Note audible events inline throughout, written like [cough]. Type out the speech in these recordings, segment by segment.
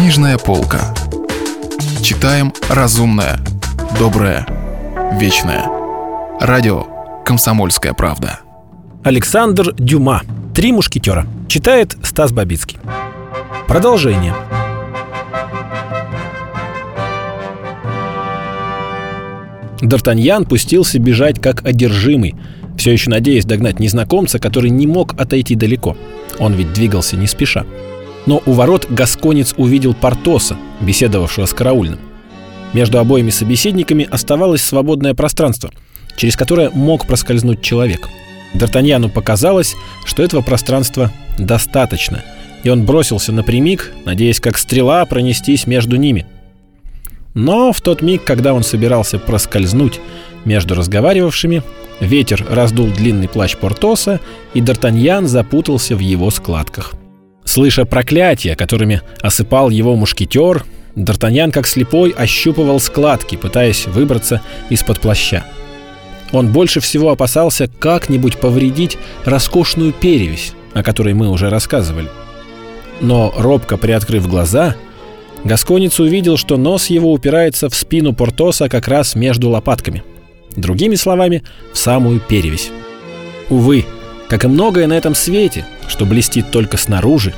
Книжная полка. Читаем разумное, доброе, вечное. Радио «Комсомольская правда». Александр Дюма. «Три мушкетера». Читает Стас Бабицкий. Продолжение. Д'Артаньян пустился бежать как одержимый, все еще надеясь догнать незнакомца, который не мог отойти далеко. Он ведь двигался не спеша. Но у ворот Гасконец увидел Портоса, беседовавшего с караульным. Между обоими собеседниками оставалось свободное пространство, через которое мог проскользнуть человек. Д'Артаньяну показалось, что этого пространства достаточно, и он бросился напрямик, надеясь как стрела пронестись между ними. Но в тот миг, когда он собирался проскользнуть между разговаривавшими, ветер раздул длинный плащ Портоса, и Д'Артаньян запутался в его складках. Слыша проклятия, которыми осыпал его мушкетер, Д'Артаньян, как слепой, ощупывал складки, пытаясь выбраться из-под плаща. Он больше всего опасался как-нибудь повредить роскошную перевесь, о которой мы уже рассказывали. Но, робко приоткрыв глаза, Гасконец увидел, что нос его упирается в спину Портоса как раз между лопатками. Другими словами, в самую перевесь. Увы, как и многое на этом свете, что блестит только снаружи,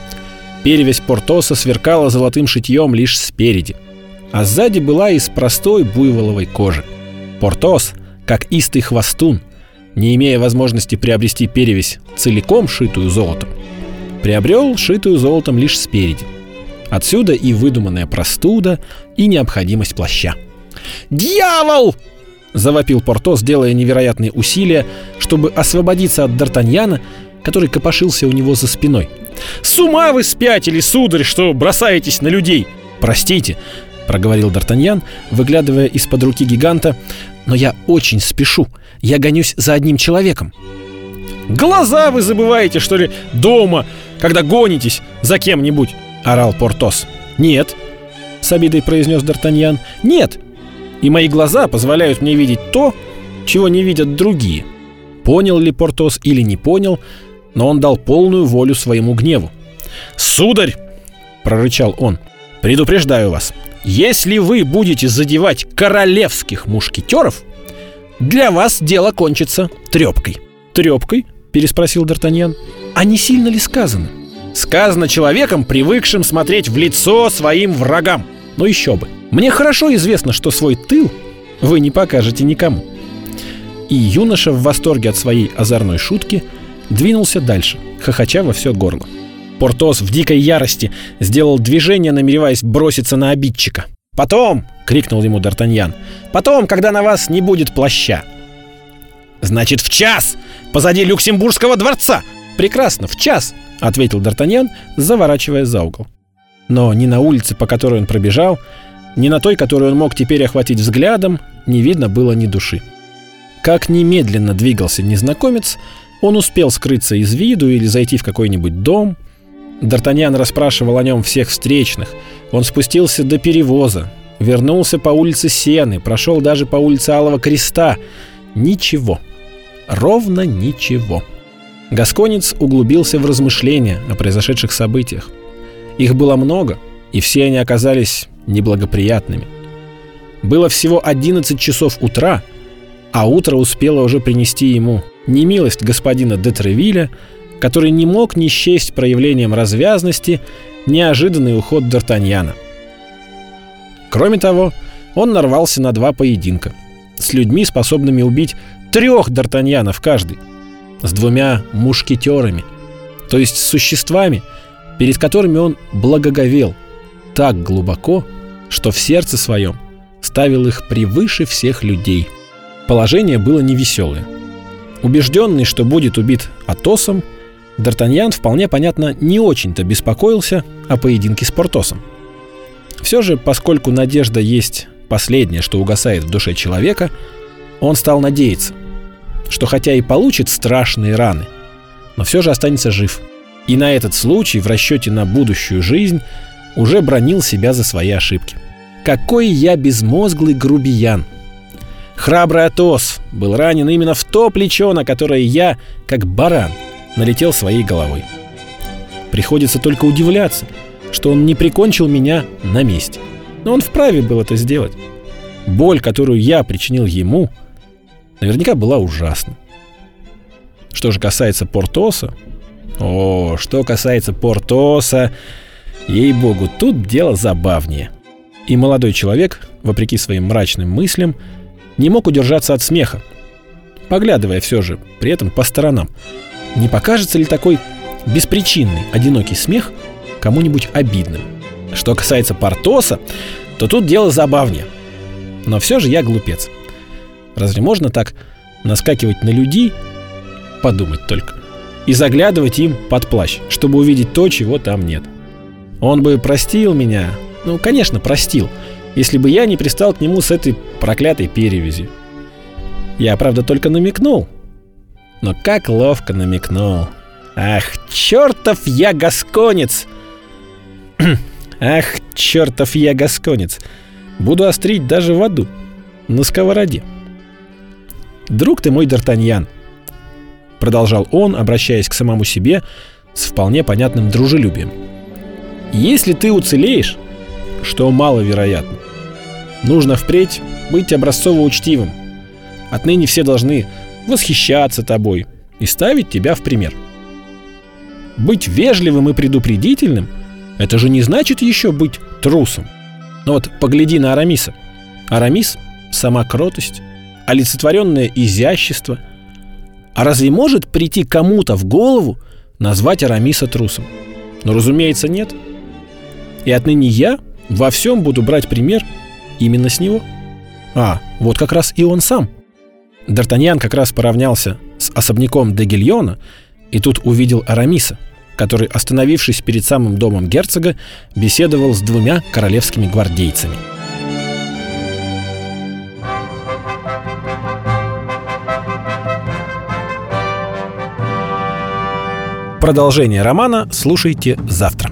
перевесь Портоса сверкала золотым шитьем лишь спереди, а сзади была из простой буйволовой кожи. Портос, как истый хвостун, не имея возможности приобрести перевесь целиком шитую золотом, приобрел шитую золотом лишь спереди. Отсюда и выдуманная простуда, и необходимость плаща. «Дьявол!» — завопил Портос, делая невероятные усилия, чтобы освободиться от Д'Артаньяна, который копошился у него за спиной. «С ума вы спятили, сударь, что бросаетесь на людей!» «Простите», — проговорил Д'Артаньян, выглядывая из-под руки гиганта, «но я очень спешу. Я гонюсь за одним человеком». «Глаза вы забываете, что ли, дома, когда гонитесь за кем-нибудь?» — орал Портос. «Нет», — с обидой произнес Д'Артаньян, «нет, и мои глаза позволяют мне видеть то, чего не видят другие. Понял ли Портос или не понял, но он дал полную волю своему гневу. «Сударь!» — прорычал он. «Предупреждаю вас, если вы будете задевать королевских мушкетеров, для вас дело кончится трепкой». «Трепкой?» — переспросил Д'Артаньян. «А не сильно ли сказано?» «Сказано человеком, привыкшим смотреть в лицо своим врагам. Но еще бы. Мне хорошо известно, что свой тыл вы не покажете никому. И юноша в восторге от своей озорной шутки двинулся дальше, хохоча во все горло. Портос в дикой ярости сделал движение, намереваясь броситься на обидчика. «Потом!» — крикнул ему Д'Артаньян. «Потом, когда на вас не будет плаща!» «Значит, в час! Позади Люксембургского дворца!» «Прекрасно, в час!» — ответил Д'Артаньян, заворачивая за угол. Но ни на улице, по которой он пробежал, ни на той, которую он мог теперь охватить взглядом, не видно было ни души. Как немедленно двигался незнакомец, он успел скрыться из виду или зайти в какой-нибудь дом. Д'Артаньян расспрашивал о нем всех встречных. Он спустился до перевоза, вернулся по улице Сены, прошел даже по улице Алого Креста. Ничего. Ровно ничего. Гасконец углубился в размышления о произошедших событиях. Их было много, и все они оказались неблагоприятными. Было всего 11 часов утра, а утро успело уже принести ему немилость господина де Тревиля, который не мог не счесть проявлением развязности неожиданный уход Д'Артаньяна. Кроме того, он нарвался на два поединка с людьми, способными убить трех Д'Артаньянов каждый, с двумя мушкетерами, то есть с существами, перед которыми он благоговел так глубоко, что в сердце своем ставил их превыше всех людей. Положение было невеселое. Убежденный, что будет убит Атосом, Д'Артаньян, вполне понятно, не очень-то беспокоился о поединке с Портосом. Все же, поскольку надежда есть последнее, что угасает в душе человека, он стал надеяться, что хотя и получит страшные раны, но все же останется жив – и на этот случай в расчете на будущую жизнь уже бронил себя за свои ошибки. Какой я безмозглый грубиян! Храбрый Атос был ранен именно в то плечо, на которое я, как баран, налетел своей головой. Приходится только удивляться, что он не прикончил меня на месте. Но он вправе был это сделать. Боль, которую я причинил ему, наверняка была ужасна. Что же касается Портоса, о, что касается Портоса, ей-богу, тут дело забавнее. И молодой человек, вопреки своим мрачным мыслям, не мог удержаться от смеха, поглядывая все же при этом по сторонам. Не покажется ли такой беспричинный, одинокий смех кому-нибудь обидным? Что касается Портоса, то тут дело забавнее. Но все же я глупец. Разве можно так наскакивать на людей, подумать только, и заглядывать им под плащ, чтобы увидеть то, чего там нет? Он бы простил меня, ну, конечно, простил, если бы я не пристал к нему с этой проклятой перевязью. Я, правда, только намекнул. Но как ловко намекнул. Ах, чертов я гасконец! [clears throat] Ах, чертов я гасконец! Буду острить даже в аду, на сковороде. «Друг ты мой, Д'Артаньян», — продолжал он, обращаясь к самому себе с вполне понятным дружелюбием. «Если ты уцелеешь, что маловероятно, нужно впредь быть образцово учтивым. Отныне все должны восхищаться тобой и ставить тебя в пример. Быть вежливым и предупредительным — это же не значит еще быть трусом. Но вот погляди на Арамиса. Арамис — сама кротость, олицетворенное изящество. А разве может прийти кому-то в голову назвать Арамиса трусом? Ну, разумеется, нет. И отныне я во всем буду брать пример именно с него. А, вот как раз и он сам. Д'Артаньян как раз поравнялся с особняком де Гильона и тут увидел Арамиса — который, остановившись перед самым домом герцога, беседовал с двумя королевскими гвардейцами. Продолжение романа слушайте завтра.